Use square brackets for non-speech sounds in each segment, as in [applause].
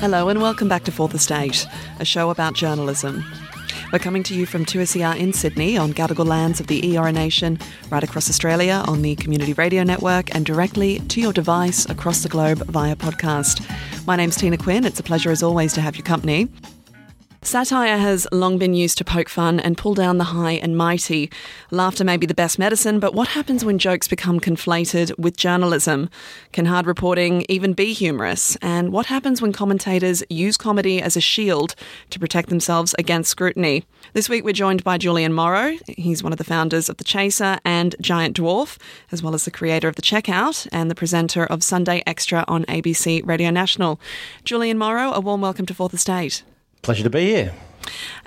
Hello and welcome back to Fourth Estate, a show about journalism. We're coming to you from 2SER in Sydney on Gadigal lands of the Eora Nation, right across Australia on the Community Radio Network, and directly to your device across the globe via podcast. My name's Tina Quinn. It's a pleasure, as always, to have your company. Satire has long been used to poke fun and pull down the high and mighty. Laughter may be the best medicine, but what happens when jokes become conflated with journalism? Can hard reporting even be humorous? And what happens when commentators use comedy as a shield to protect themselves against scrutiny? This week we're joined by Julian Morrow. He's one of the founders of The Chaser and Giant Dwarf, as well as the creator of The Checkout and the presenter of Sunday Extra on ABC Radio National. Julian Morrow, a warm welcome to Fourth Estate. Pleasure to be here.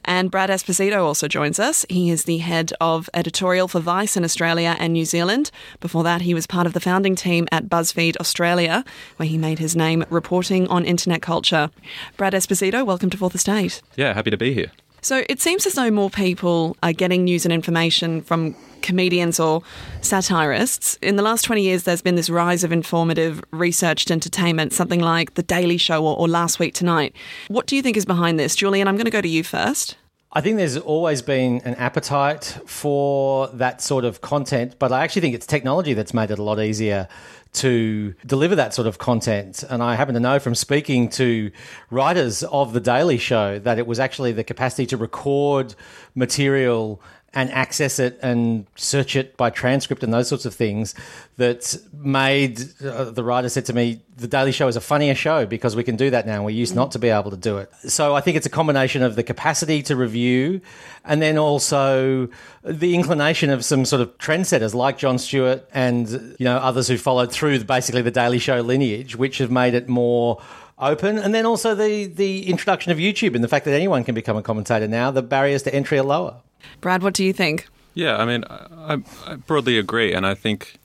And Brad Esposito also joins us. He is the head of editorial for Vice in Australia and New Zealand. Before that, he was part of the founding team at BuzzFeed Australia, where he made his name reporting on internet culture. Brad Esposito, welcome to Fourth Estate. Yeah, happy to be here. So it seems as though more people are getting news and information from comedians or satirists. In the last 20 years, there's been this rise of informative, researched entertainment, something like The Daily Show or, or Last Week Tonight. What do you think is behind this? Julian, I'm going to go to you first. I think there's always been an appetite for that sort of content, but I actually think it's technology that's made it a lot easier to deliver that sort of content. And I happen to know from speaking to writers of The Daily Show that it was actually the capacity to record material and access it and search it by transcript and those sorts of things that made uh, the writer said to me the daily show is a funnier show because we can do that now we used not to be able to do it. So i think it's a combination of the capacity to review and then also the inclination of some sort of trendsetters like jon stewart and you know others who followed through basically the daily show lineage which have made it more open. And then also the the introduction of youtube and the fact that anyone can become a commentator now the barriers to entry are lower Brad, what do you think? Yeah, I mean, I, I, broadly agree. And I think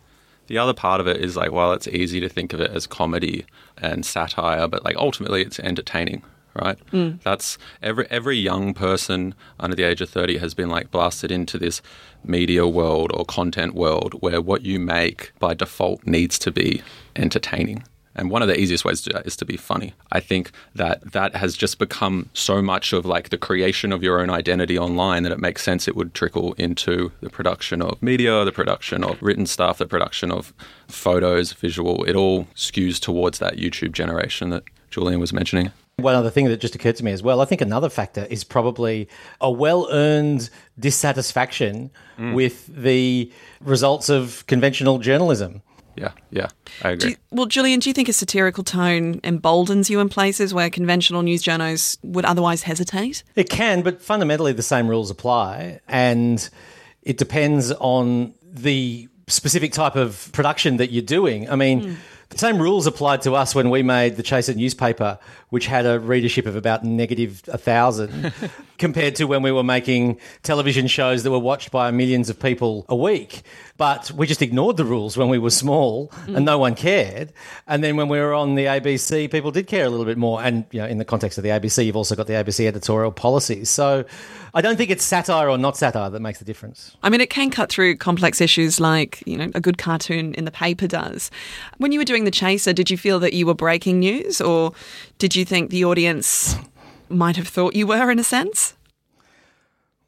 the other part of it is like, while it's easy to think of it as comedy and satire, but like ultimately it's entertaining, right? Mm. That's every every young person under the age of 30 has been like blasted into this media world or content world where what you make by default needs to be entertaining. And one of the easiest ways to do that is to be funny. I think that that has just become so much of like the creation of your own identity online that it makes sense it would trickle into the production of media, the production of written stuff, the production of photos, visual. It all skews towards that YouTube generation that Julian was mentioning. One other thing that just occurred to me as well, I think another factor is probably a well earned dissatisfaction mm. with the results of conventional journalism yeah, yeah, I agree. You, well, Julian, do you think a satirical tone emboldens you in places where conventional news journos would otherwise hesitate? It can, but fundamentally the same rules apply, and it depends on the specific type of production that you're doing. I mean. Mm. The same rules applied to us when we made the Chaser newspaper, which had a readership of about negative a thousand, [laughs] compared to when we were making television shows that were watched by millions of people a week. But we just ignored the rules when we were small and no one cared. And then when we were on the ABC, people did care a little bit more. And, you know, in the context of the ABC, you've also got the ABC editorial policies. So I don't think it's satire or not satire that makes the difference. I mean, it can cut through complex issues like, you know, a good cartoon in the paper does. When you were doing The Chaser, did you feel that you were breaking news or did you think the audience might have thought you were in a sense?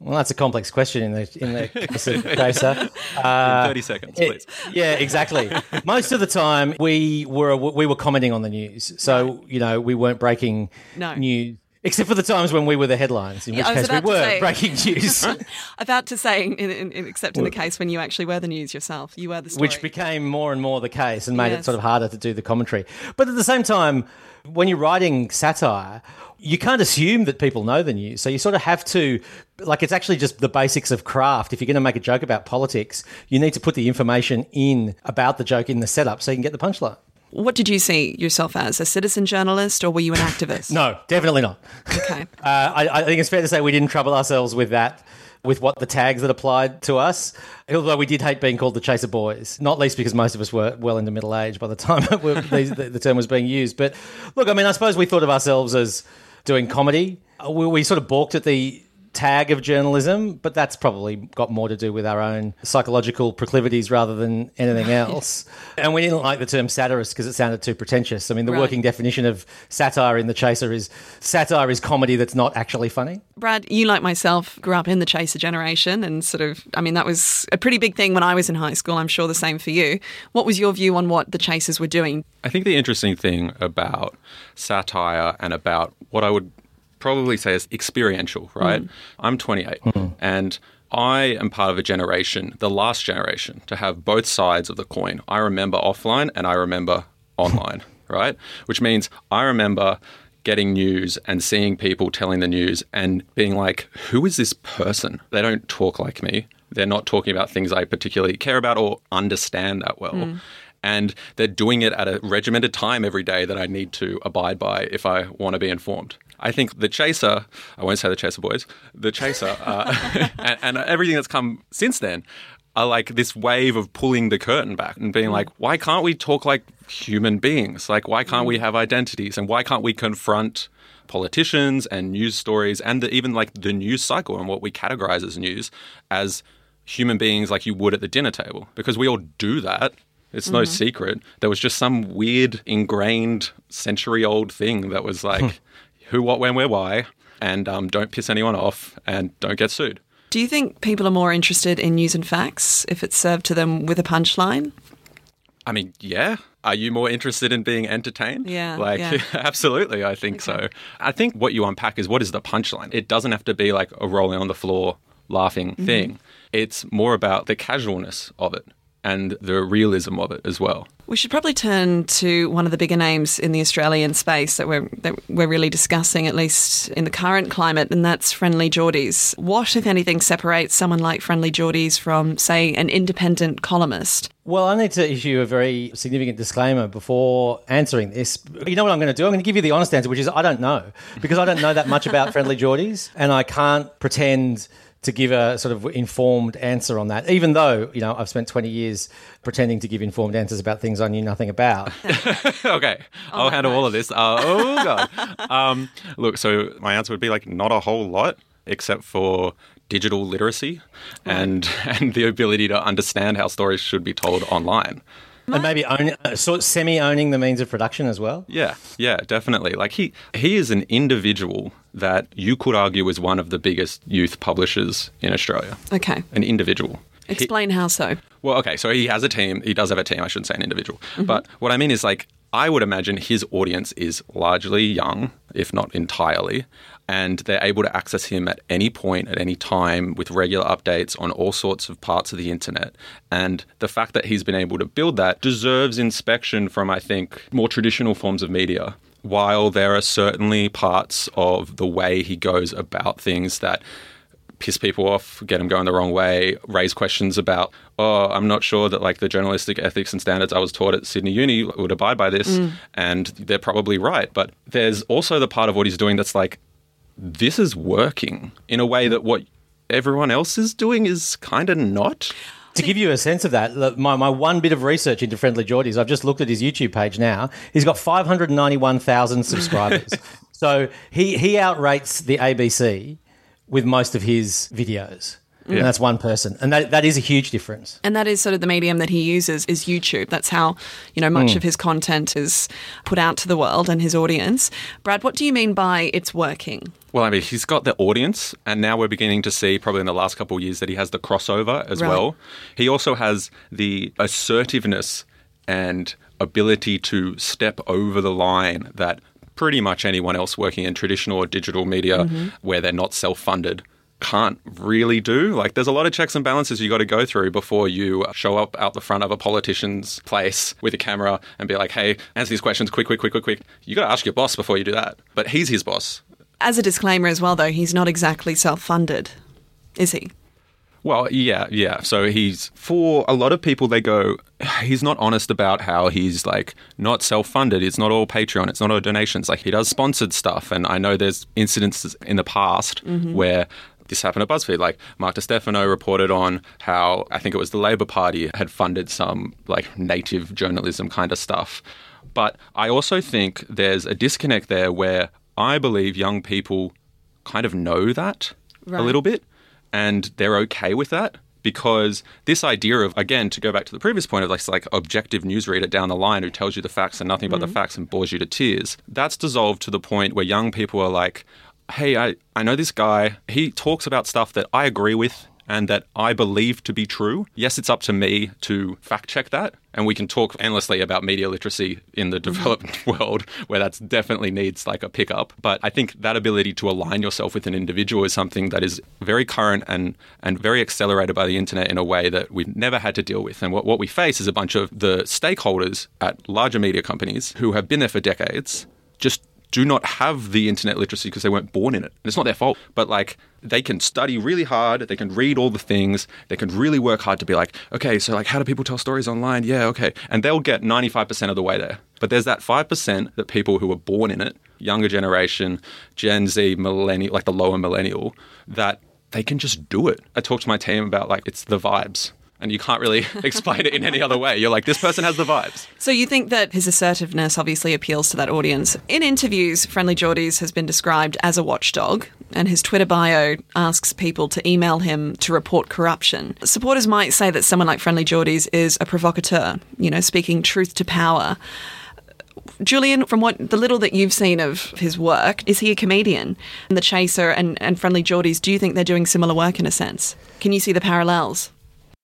Well, that's a complex question in the in the case of Chaser. In uh, 30 seconds, please. Yeah, exactly. Most of the time, we were we were commenting on the news, so you know we weren't breaking No. news, except for the times when we were the headlines, in Yeah, which case we were say- breaking [laughs] news, [laughs] About to say, in, in, in, except in the case when you actually were the news yourself, you were the story. which became more and more the case and made it sort of harder to do the commentary. But at the same time, when you're writing satire. You can't assume that people know the news. So you sort of have to, like, it's actually just the basics of craft. If you're going to make a joke about politics, you need to put the information in about the joke in the setup so you can get the punchline. What did you see yourself as? A citizen journalist or were you an activist? No, definitely not. Okay. [laughs] Uh, I, I think it's fair to say we didn't trouble ourselves with that, with what the tags that applied to us. Although we did hate being called the Chaser Boys, not least because most of us were well into middle age by the time [laughs] it were- these- the, the term was being used. But look, I mean, I suppose we thought of ourselves as doing comedy. Uh, We, we sort of balked at the tag of journalism, but that's probably got more to do with our own psychological proclivities rather than anything else. [laughs] and we didn't like the term satirist because it sounded too pretentious. I mean, the Right. working definition of satire in the Chaser is satire is comedy that's not actually funny. Brad, you like myself grew up in the chaser generation and sort of, I mean, that was a pretty big thing when I was in high school. I'm sure the same for you. What was your view on what the chasers were doing? I think the interesting thing about satire and about what I would probably say is experiential, right? Mm. I'm 28 mm. and I am part of a generation, the last generation, to have both sides of the coin. I remember offline and I remember online, [laughs] right? Which means I remember getting news and seeing people telling the news and being like, who is this person? They don't talk like me. They're not talking about things I particularly care about or understand that well mm. and they're doing it at a regimented time every day that I need to abide by if I want to be informed. I think the Chaser, I won't say the Chaser boys, the Chaser, uh, [laughs] and, and everything that's come since then are like this wave of pulling the curtain back and being mm. like, why can't we talk like human beings? Like, why can't we mm. have identities? And why can't we confront politicians and news stories and the, even like the news cycle and what we categorize as news as human beings like you would at the dinner table? Because we all do that. It's no mm-hmm. secret. There was just some weird, ingrained, century old thing that was like [laughs] who, what, when, where, why, and um, don't piss anyone off and don't get sued. Do you think people are more interested in news and facts if it's served to them with a punchline? I mean, yeah. Are you more interested in being entertained? Yeah, Like, yeah. [laughs] absolutely. I think so. I think what you unpack is what is the punchline? It doesn't have to be like a rolling on the floor laughing Mm-hmm. thing. It's more about the casualness of it and the realism of it as well. We should probably turn to one of the bigger names in the Australian space that we're that we're really discussing, at least in the current climate, and that's Friendly Jordies. What, if anything, separates someone like Friendly Jordies from, say, an independent columnist? Well, I need to issue a very significant disclaimer before answering this. You know what I'm going to do? I'm going to give you the honest answer, which is I don't know, because I don't know that much about Friendly Jordies, and I can't pretend to give a sort of informed answer on that, even though, you know, I've spent 20 years pretending to give informed answers about things I knew nothing about. [laughs] [laughs] okay, I'll handle all of this. Uh, oh [laughs] god. Um, look, so my answer would be like not a whole lot, except for digital literacy and and the ability to understand how stories should be told online. And maybe own, uh, sort of semi-owning the means of production as well. Yeah, yeah, definitely. Like he he is an individual that you could argue is one of the biggest youth publishers in Australia. Okay. An individual. He- Explain how so. well, okay, so he has a team. He does have a team. I shouldn't say an individual. But what I mean is, like, I would imagine his audience is largely young, if not entirely, and they're able to access him at any point, at any time, with regular updates on all sorts of parts of the internet. And the fact that he's been able to build that deserves inspection from, I think, more traditional forms of media. While there are certainly parts of the way he goes about things that piss people off, get them going the wrong way, raise questions about, oh, I'm not sure that like the journalistic ethics and standards I was taught at Sydney Uni would abide by this. Mm. And they're probably right. But there's also the part of what he's doing that's like, this is working in a way that what everyone else is doing is kind of not. To give you a sense of that, look, my, my one bit of research into Friendly Jordies, I've just looked at his YouTube page now. He's got 591,000 subscribers. [laughs] so he, he outrates the ABC with most of his videos. And that's one person. And that, that is a huge difference. And that is sort of the medium that he uses is YouTube. That's how, you know, much hmm. of his content is put out to the world and his audience. Brad, what do you mean by it's working? Well, I mean, he's got the audience, and now we're beginning to see, probably in the last couple of years, that he has the crossover as Right. well. He also has the assertiveness and ability to step over the line that pretty much anyone else working in traditional or digital media mm-hmm. where they're not self funded can't really do. Like, there's a lot of checks and balances you got to go through before you show up out the front of a politician's place with a camera and be like, hey, answer these questions quick, quick, quick, quick, quick. You got to ask your boss before you do that. But he's his boss. As a disclaimer as well, though, he's not exactly self funded, is he? Well, yeah, yeah. So he's for a lot of people. They go, he's not honest about how he's like not self-funded. It's not all Patreon. It's not all donations. Like he does sponsored stuff, and I know there's incidences in the past mm-hmm. where. This happened at BuzzFeed. Like Mark Di Stefano reported on how I think it was the Labor Party had funded some like native journalism kind of stuff. But I also think there's a disconnect there where I believe young people kind of know that Right. a little bit and they're okay with that because this idea of again to go back to the previous point of like, like objective newsreader down the line who tells you the facts and nothing but the mm-hmm. facts and bores you to tears that's dissolved to the point where young people are like hey I, I know this guy he talks about stuff that i agree with and that I believe to be true. Yes, it's up to me to fact check that. And we can talk endlessly about media literacy in the [laughs] developed mm. world, where that definitely needs like a pickup. But I think that ability to align yourself with an individual is something that is very current and, and very accelerated by the internet in a way that we've never had to deal with. And what, what we face is a bunch of the stakeholders at larger media companies who have been there for decades just do not have the internet literacy because they weren't born in it. And it's not their fault, but like they can study really hard, they can read all the things, they can really work hard to be like, okay, so like how do people tell stories online? Yeah, okay. And they'll get 95% of the way there. But there's that 5% that people who were born in it, younger generation, Gen Z, millennial, like the lower millennial, that they can just do it. I talked to my team about like it's the vibes. And you can't really [laughs] explain it in any other way. You're like, this person has the vibes. So you think that his assertiveness obviously appeals to that audience. In interviews, Friendly Jordies has been described as a watchdog, and his Twitter bio asks people to email him to report corruption. Supporters might say that someone like Friendly Jordies is a provocateur, you know, speaking truth to power. Julian, from what the little that you've seen of his work, is he a comedian? And the Chaser and, and Friendly Jordies, do you think they're doing similar work in a sense? Can you see the parallels?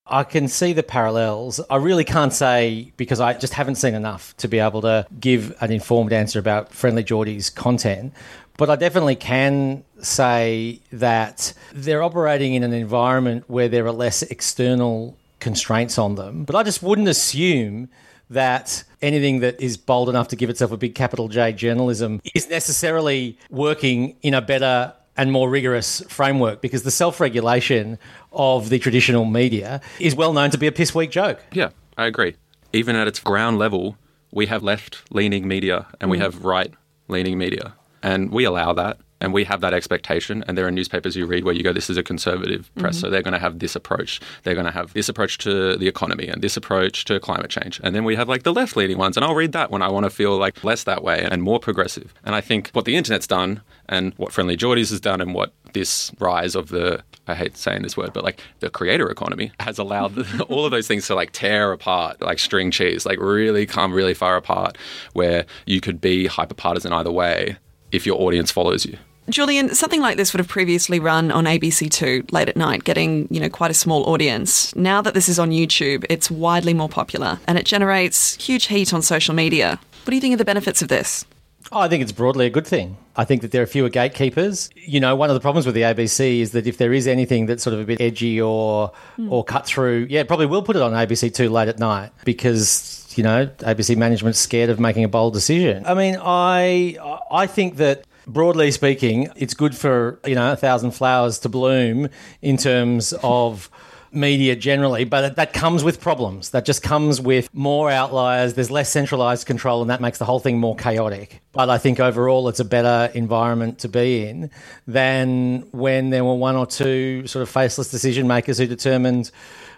I can see the parallels. I really can't say because I just haven't seen enough to be able to give an informed answer about Friendly Jordie's content. But I definitely can say that they're operating in an environment where there are less external constraints on them. But I just wouldn't assume that anything that is bold enough to give itself a big capital J journalism is necessarily working in a better and more rigorous framework because the self regulation of the traditional media is well known to be a piss weak joke. Yeah, I agree. Even at its ground level, we have left leaning media and we mm. have right leaning media. And we allow that and we have that expectation. And there are newspapers you read where you go, this is a conservative press. Mm-hmm. So they're going to have this approach. They're going to have this approach to the economy and this approach to climate change. And then we have like the left leaning ones. And I'll read that when I want to feel like less that way and more progressive. And I think what the internet's done and what Friendly Jordies has done and what this rise of the I hate saying this word, but like the creator economy has allowed [laughs] [laughs] all of those things to like tear apart, like string cheese, like really come really far apart, where you could be hyper partisan either way if your audience follows you. Julian, something like this would have previously run on ABC2 late at night, getting, you know, quite a small audience. Now that this is on YouTube, it's widely more popular and it generates huge heat on social media. What do you think of the benefits of this? Oh, I think it's broadly a good thing. I think that there are fewer gatekeepers. You know, one of the problems with the ABC is that if there is anything that's sort of a bit edgy or hmm. or cut through, yeah, probably will put it on ABC Two late at night because you know ABC management's scared of making a bold decision. I mean, I I think that broadly speaking, it's good for you know a thousand flowers to bloom in terms of media generally, but that comes with problems. That just comes with more outliers. There's less centralized control, and that makes the whole thing more chaotic. But I think overall, it's a better environment to be in than when there were one or two sort of faceless decision makers who determined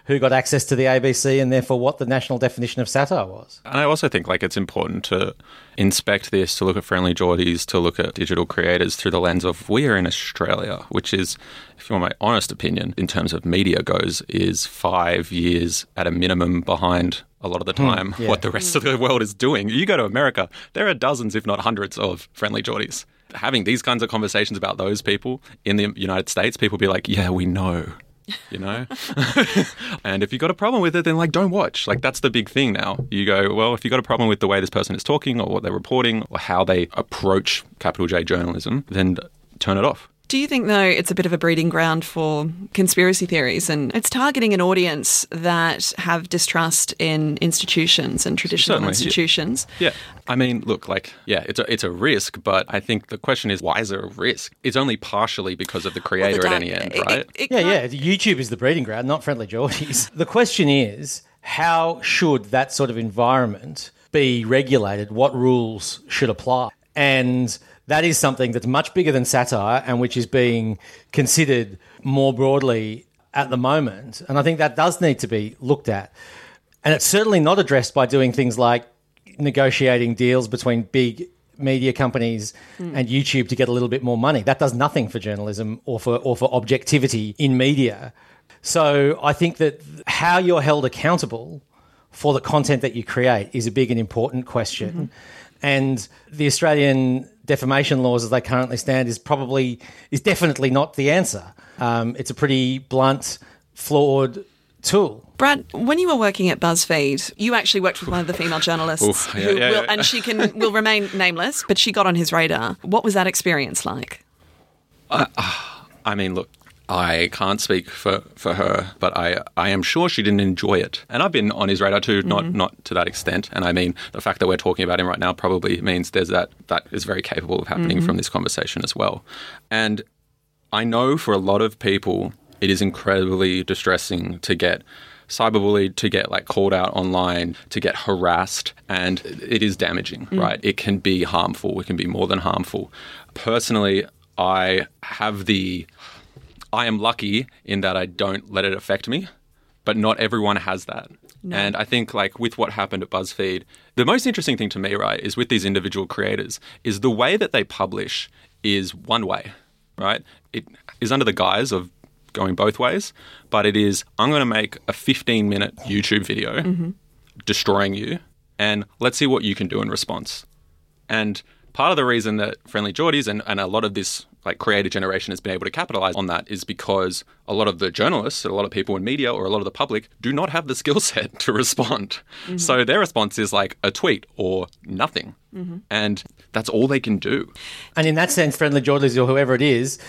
who got access to the ABC and therefore what the national definition of satire was. And I also think like it's important to inspect this, to look at friendly Jordies, to look at digital creators through the lens of we are in Australia, which is, if you want my honest opinion, in terms of media goes, is five years at a minimum behind a lot of the hmm, time yeah. what the rest of the hmm. world is doing. You go to America, there are dozens, if not hundreds, of friendly Jordies. Having these kinds of conversations about those people in the United States, people be like, yeah, we know you know? [laughs] and if you've got a problem with it, then like don't watch. Like that's the big thing now. You go, well, if you've got a problem with the way this person is talking or what they're reporting or how they approach capital J journalism, then turn it off. Do you think, though, it's a bit of a breeding ground for conspiracy theories and it's targeting an audience that have distrust in institutions and traditional Certainly, institutions? Yeah. I mean, look, like, yeah, it's a, it's a risk, but I think the question is, why is it a risk? It's only partially because of the creator The at any end, right? it- it Yeah, can't- yeah. YouTube is the breeding ground, not Friendlyjordies. [laughs] the question is, how should that sort of environment be regulated? What rules should apply? And that is something that's much bigger than satire and which is being considered more broadly at the moment. And I think that does need to be looked at. And it's certainly not addressed by doing things like negotiating deals between big media companies hmm. and YouTube to get a little bit more money. That does nothing for journalism or for or for objectivity in media. So I think that how you're held accountable for the content that you create is a big and important question. Mm-hmm. And the Australian defamation laws as they currently stand is probably is definitely not the answer. Um, it's a pretty blunt, flawed tool. Brad, when you were working at BuzzFeed, you actually worked with one of the female journalists, Oof, yeah, who yeah, will, yeah. and she can [laughs] will remain nameless, but she got on his radar. What was that experience like? I mean, look, I can't speak for, for her, but I, I am sure she didn't enjoy it. And I've been on his radar too, not mm-hmm. not to that extent. And I mean, the fact that we're talking about him right now probably means there's that that is very capable of happening from mm-hmm. this conversation as well. And I know for a lot of people, it is incredibly distressing to get cyberbullied, to get like called out online, to get harassed, and it is damaging, mm. right? It can be harmful. It can be more than harmful. Personally, I have the I am lucky in that I don't let it affect me, but not everyone has that. And I think like with what happened at BuzzFeed, the most interesting thing to me, right, is with these individual creators, is the way that they publish is one way, right? It is under the guise of going both ways, but it is I'm going to make a 15 minute YouTube video mm-hmm. destroying you, and let's see what you can do in response. And part of the reason that Friendlyjordies and, and a lot of this like creator generation has been able to capitalize on that is because a lot of the journalists, a lot of people in media, or a lot of the public do not have the skill set [laughs] to respond. Mm-hmm. So their response is like a tweet or nothing. Mm-hmm. And that's all they can do. And in that sense, friendly Friendlyjordies or whoever it is,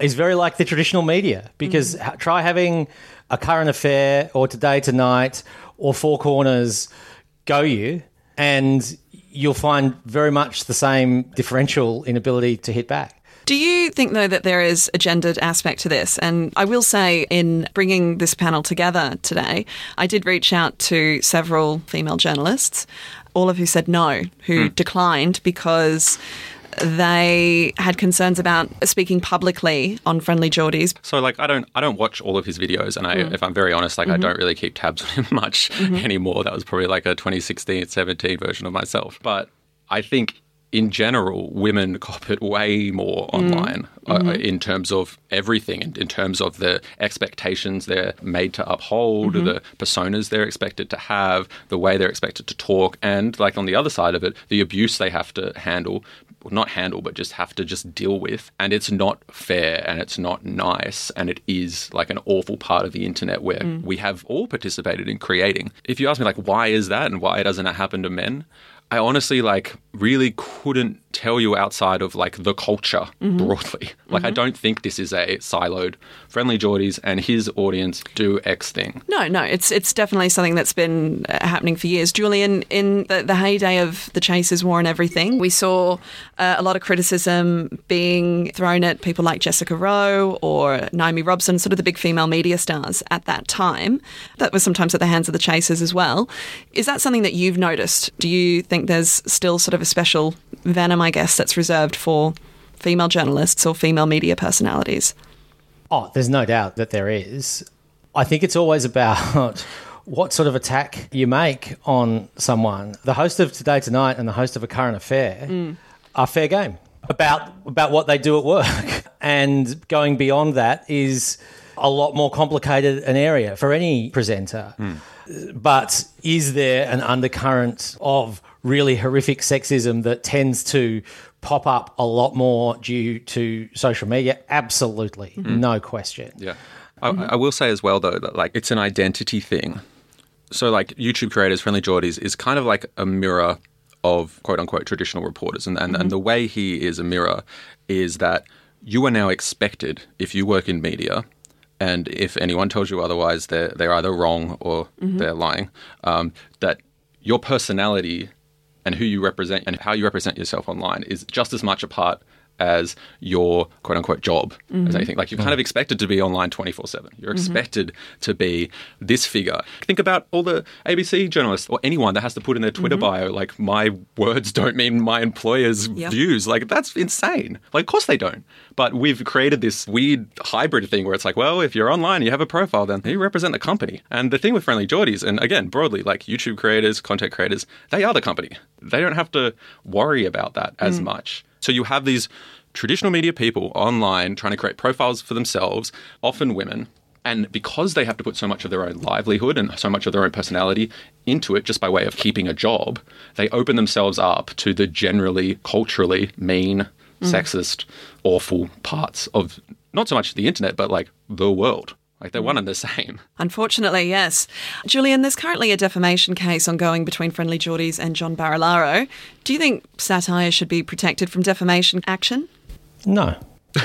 is very like the traditional media because mm-hmm. ha- try having a current affair or today tonight or four corners go you, and you'll find very much the same differential inability to hit back. Do you think, though, that there is a gendered aspect to this? And I will say, in bringing this panel together today, I did reach out to several female journalists, all of who said no, who hmm. declined because they had concerns about speaking publicly on friendly jordies So like I don't I don't watch all of his videos and I hmm. if I'm very honest like I mm-hmm. don't really keep tabs on him [laughs] much mm-hmm. anymore. That was probably like a 2016 17 version of myself. But I think in general women cop it way more mm. online uh, uh mm-hmm. in terms of everything in, in terms of the expectations they're made to uphold mm-hmm. the personas they're expected to have the way they're expected to talk and like on the other side of it the abuse they have to handle well, not handle, but just have to just deal with. And it's not fair and it's not nice. And it is like an awful part of the internet where mm. we have all participated in creating. If you ask me, like, why is that and why doesn't it happen to men? I honestly like really couldn't tell you outside of like the culture broadly. [laughs] Like I don't think this is a siloed friendly Jordies and his audience do X thing. No, no, it's it's definitely something that's been uh, happening for years. Julian, in the, the heyday of the Chasers War and everything, we saw uh, a lot of criticism being thrown at people like Jessica Rowe or Naomi Robson, sort of the big female media stars at that time. That was sometimes at the hands of the Chasers as well. Is that something that you've noticed? Do you think there's still sort of a special venom, I guess, that's reserved for female journalists or female media personalities? Oh, there's no doubt that there is. I think it's always about [laughs] what sort of attack you make on someone. The host of Today Tonight and the host of A Current Affair mm. are fair game about about what they do at work. [laughs] And going beyond that is a lot more complicated an area for any presenter. Hmm. But is there an undercurrent of really horrific sexism that tends to pop up a lot more due to social media? Absolutely, mm-hmm. no question. Yeah. I, I mm-hmm. will say as well though that like it's an identity thing. So like YouTube creators, Friendly Jordies is kind of like a mirror of quote unquote traditional reporters. And and, and mm-hmm. the way he is a mirror is that you are now expected, if you work in media, and if anyone tells you otherwise, they're they're either wrong or they're lying. Um, that your personality and who you represent and how you represent yourself online is just as much a part as your quote unquote job as mm-hmm. anything. Like you're kind of mm-hmm. expected to be online 24 7. You're mm-hmm. expected to be this figure. Think about all the ABC journalists or anyone that has to put in their Twitter bio, like, my words don't mean my employer's Yep. views. Like, that's insane. Like, of course they don't. But we've created this weird hybrid thing where it's like, well, if you're online, you have a profile, then you represent the company. And the thing with Friendly Jordies, and again, broadly, like YouTube creators, content creators, they are the company. They don't have to worry about that as mm. much. So you have these traditional media people online trying to create profiles for themselves, often women. And because they have to put so much of their own livelihood and so much of their own personality into it just by way of keeping a job, they open themselves up to the generally culturally mean, mm. sexist, awful parts of not so much the internet, but like the world. Like they're one and the same. Unfortunately, yes. Julian, there's currently a defamation case ongoing between Friendly Jordies and John Barilaro. Do you think satire should be protected from defamation action? No. [laughs]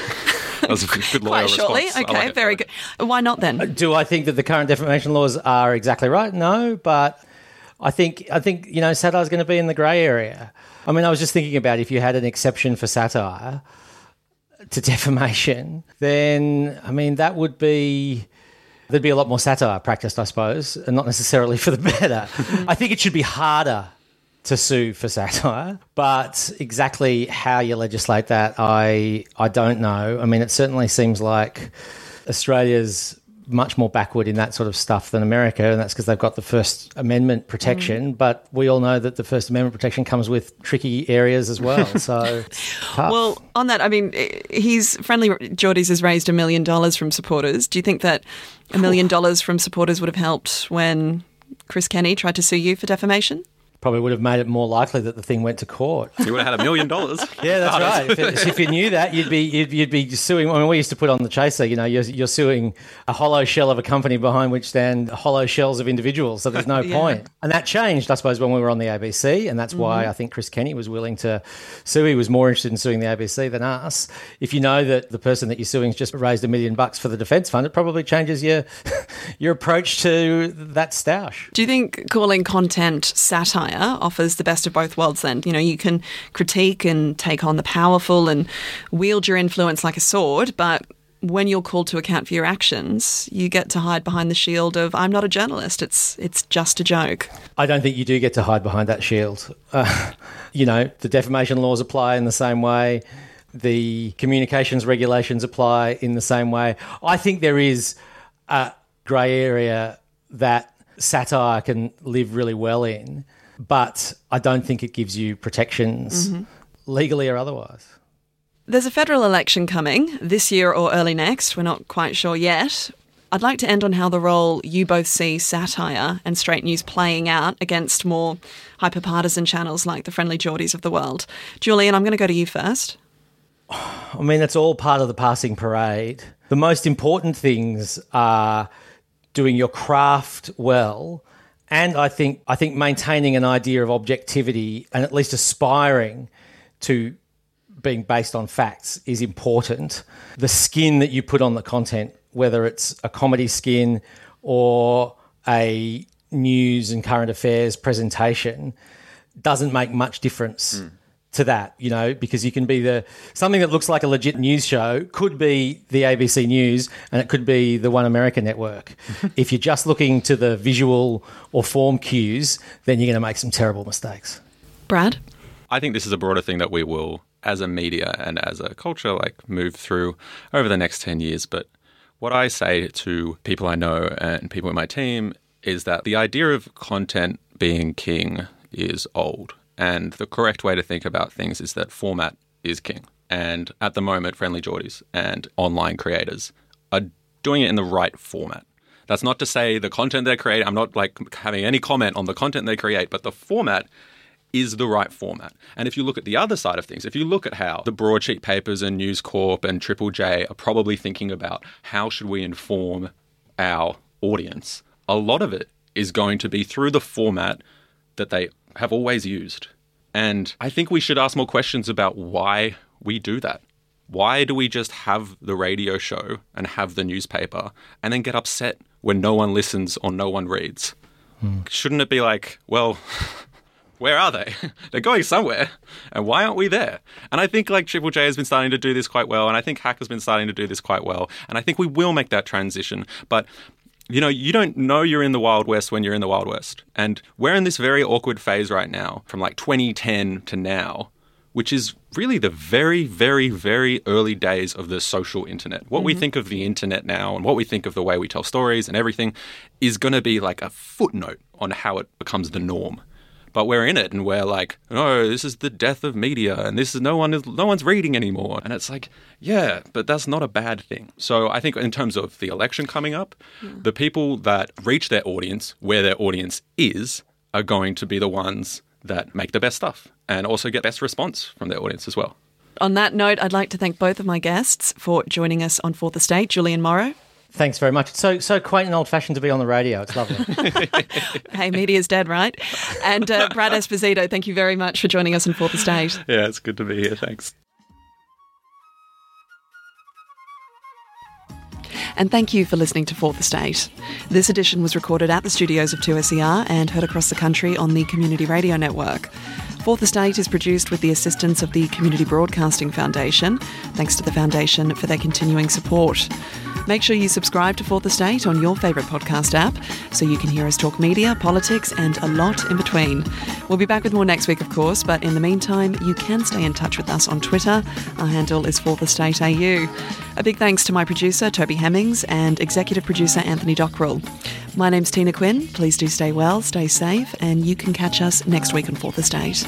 That was a good lawyer Quite shortly. response. Okay, like very good. Why not then? Uh, do I think that the current defamation laws are exactly right? No, but I think I think you know satire is going to be in the grey area. I mean, I was just thinking about if you had an exception for satire to defamation, then I mean that would be there'd be a lot more satire practiced, I suppose, and not necessarily for the better. [laughs] I think it should be harder to sue for satire, but exactly how you legislate that, I I don't know. I mean, it certainly seems like Australia's much more backward in that sort of stuff than America, and that's because they've got the First Amendment protection. But we all know that the First Amendment protection comes with tricky areas as well. [laughs] So. Well, on that, I mean, eh, he's Friendly Jordies has raised a million dollars from supporters. Do you think that a million dollars from supporters would have helped when Chris Kenny tried to sue you for defamation? Probably would have made it more likely that the thing went to court. You would have had a million dollars. [laughs] Yeah, that's oh, right. If, it, if you knew that, you'd be you'd, you'd be suing. I mean, we used to put on the chaser. You know, you're, you're suing a hollow shell of a company behind which stand hollow shells of individuals. So there's no [laughs] Yeah. point. And that changed, I suppose, when we were on the ABC, and that's why mm-hmm. I think Chris Kenny was willing to sue. He was more interested in suing the ABC than us. If you know that the person that you're suing has just raised a million bucks for the defence fund, it probably changes your [laughs] your approach to that stoush. Do you think calling content satire offers the best of both worlds then? You know, you can critique and take on the powerful and wield your influence like a sword, but when you're called to account for your actions, you get to hide behind the shield of I'm not a journalist. It's it's just a joke. I don't think you do get to hide behind that shield. Uh, [laughs] you know, the defamation laws apply in the same way. The communications regulations apply in the same way. I think there is a grey area that satire can live really well in, but I don't think it gives you protections mm-hmm. legally or otherwise. There's a federal election coming this year or early next. We're not quite sure yet. I'd like to end on how the role you both see satire and straight news playing out against more hyperpartisan channels like the Friendly Jordies of the world. Julian, I'm going to go to you first. [sighs] I mean, it's all part of the passing parade. The most important things are doing your craft well And I think I think maintaining an idea of objectivity and at least aspiring to being based on facts is important. The skin that you put on the content, whether it's a comedy skin or a news and current affairs presentation, doesn't make much difference. Mm. To that, you know, because you can be the something that looks like a legit news show could be the ABC News and it could be the One America Network. [laughs] if you're just looking to the visual or form cues, then you're going to make some terrible mistakes. Brad? I think this is a broader thing that we will as a media and as a culture like move through over the next 10 years but what I say to people I know and people in my team is that the idea of content being king is old and the correct way to think about things is that format is king and at the moment friendly Jordies and online creators are doing it in the right format that's not to say the content they create I'm not like having any comment on the content they create but the format is the right format. And if you look at the other side of things, if you look at how the broadsheet papers and News Corp and Triple J are probably thinking about how should we inform our audience, a lot of it is going to be through the format that they have always used. And I think we should ask more questions about why we do that. Why do we just have the radio show and have the newspaper and then get upset when no one listens or no one reads? Hmm. Shouldn't it be like, well, [laughs] where are they? [laughs] They're going somewhere. And why aren't we there? And I think like Triple J has been starting to do this quite well. And I think Hack has been starting to do this quite well. And I think we will make that transition. But you know, you don't know you're in the Wild West when you're in the Wild West. And we're in this very awkward phase right now, from like 2010 to now, which is really the very, very, very early days of the social internet. What mm-hmm. we think of the internet now and what we think of the way we tell stories and everything is going to be like a footnote on how it becomes the norm but we're in it and we're like, no, this is the death of media and this is no one is no one's reading anymore. And it's like, yeah, but that's not a bad thing. So I think in terms of the election coming up, yeah. the people that reach their audience where their audience is are going to be the ones that make the best stuff and also get best response from their audience as well. On that note, I'd like to thank both of my guests for joining us on Fourth Estate, Julian Morrow. Thanks very much. It's so so quaint and old fashioned to be on the radio. It's lovely. [laughs] [laughs] hey, media's dead, right? And uh, Brad Esposito, thank you very much for joining us in Fourth Estate. Yeah, it's good to be here. Thanks. And thank you for listening to Fourth Estate. This edition was recorded at the studios of 2SER and heard across the country on the Community Radio Network. Fourth Estate is produced with the assistance of the Community Broadcasting Foundation. Thanks to the Foundation for their continuing support. Make sure you subscribe to Fourth Estate on your favourite podcast app so you can hear us talk media, politics, and a lot in between. We'll be back with more next week, of course, but in the meantime, you can stay in touch with us on Twitter. Our handle is Fourth Estate AU. A big thanks to my producer, Toby Hemmings, and executive producer, Anthony Dockrell. My name's Tina Quinn. Please do stay well, stay safe, and you can catch us next week on Fourth Estate.